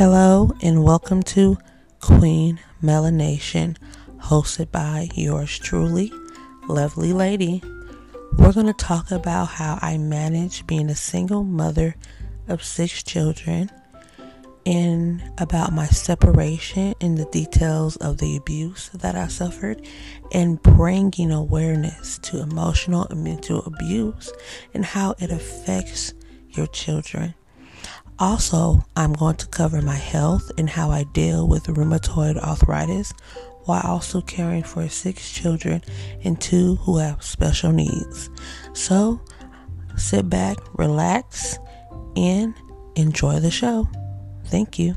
Hello and welcome to Queen Melanation, hosted by yours truly, Lovely Lady. We're going to talk about how I manage being a single mother of six children and about my separation and the details of the abuse that I suffered and bringing awareness to emotional and mental abuse and how it affects your children. Also, I'm going to cover my health and how I deal with rheumatoid arthritis while also caring for six children and two who have special needs. So, sit back, relax, and enjoy the show. Thank you.